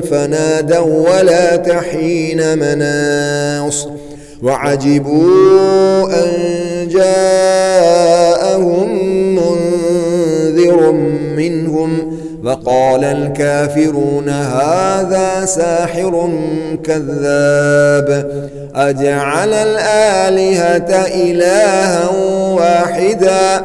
فنادوا ولا تحين مناص وعجبوا أن جاءهم منذر منهم وقال الكافرون هذا ساحر كذاب أجعل الآلهة إلها واحدا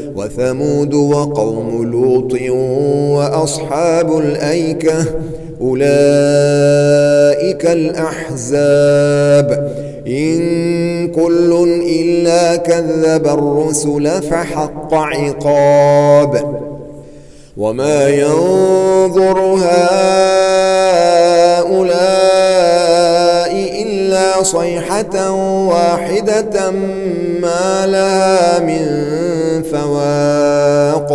وثمود وقوم لوط وأصحاب الأيكة أولئك الأحزاب. إن كل إلا كذب الرسل فحق عقاب. وما ينظر هؤلاء صيحة واحدة ما لها من فواق.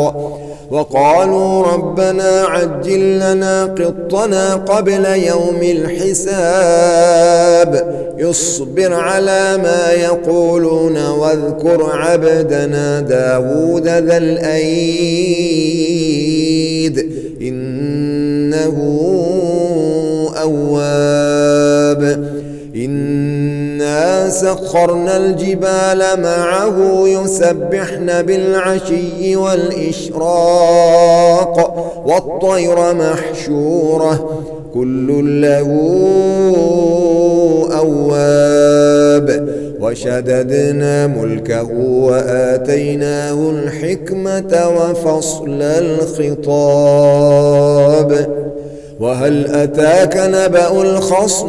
وقالوا ربنا عجل لنا قطنا قبل يوم الحساب. اصبر على ما يقولون واذكر عبدنا داود ذا الأيد. سخرنا الجبال معه يسبحن بالعشي والإشراق والطير محشورة كل له أواب وشددنا ملكه وآتيناه الحكمة وفصل الخطاب وهل أتاك نبأ الخصم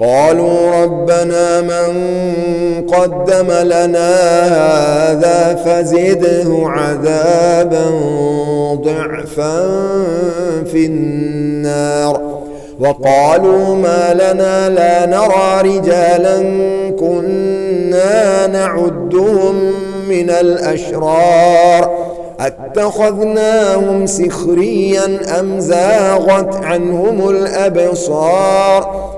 قالوا ربنا من قدم لنا هذا فزده عذابا ضعفا في النار. وقالوا ما لنا لا نرى رجالا كنا نعدهم من الأشرار. أتخذناهم سخريا أم زاغت عنهم الأبصار؟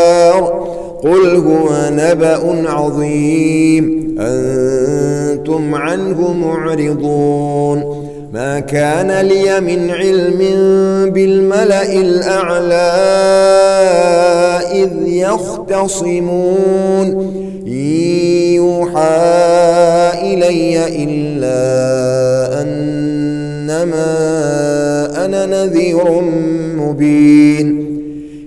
قل هو نبأ عظيم. أنتم عنه معرضون. ما كان لي من علم بالملأ الأعلى إذ يختصمون. يوحى إلي إلا أنما أنا نذير مبين.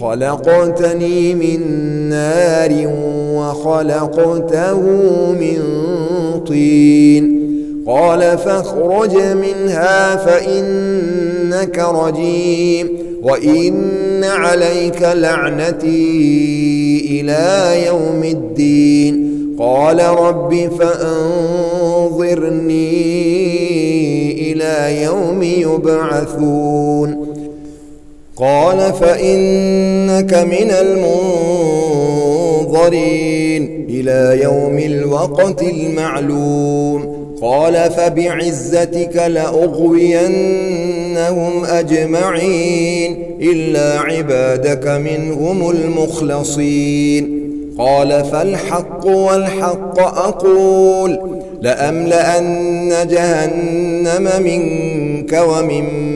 خلقتني من نار وخلقته من طين. قال فاخرج منها فإنك رجيم. وإن عليك لعنتي إلى يوم الدين. قال رب فأنظرني إلى يوم يبعثون. قال فإنك من المنظرين إلى يوم الوقت المعلوم. قال فبعزتك لأغوينهم أجمعين إلا عبادك منهم المخلصين. قال فالحق والحق أقول لأملأن جهنم منك وممن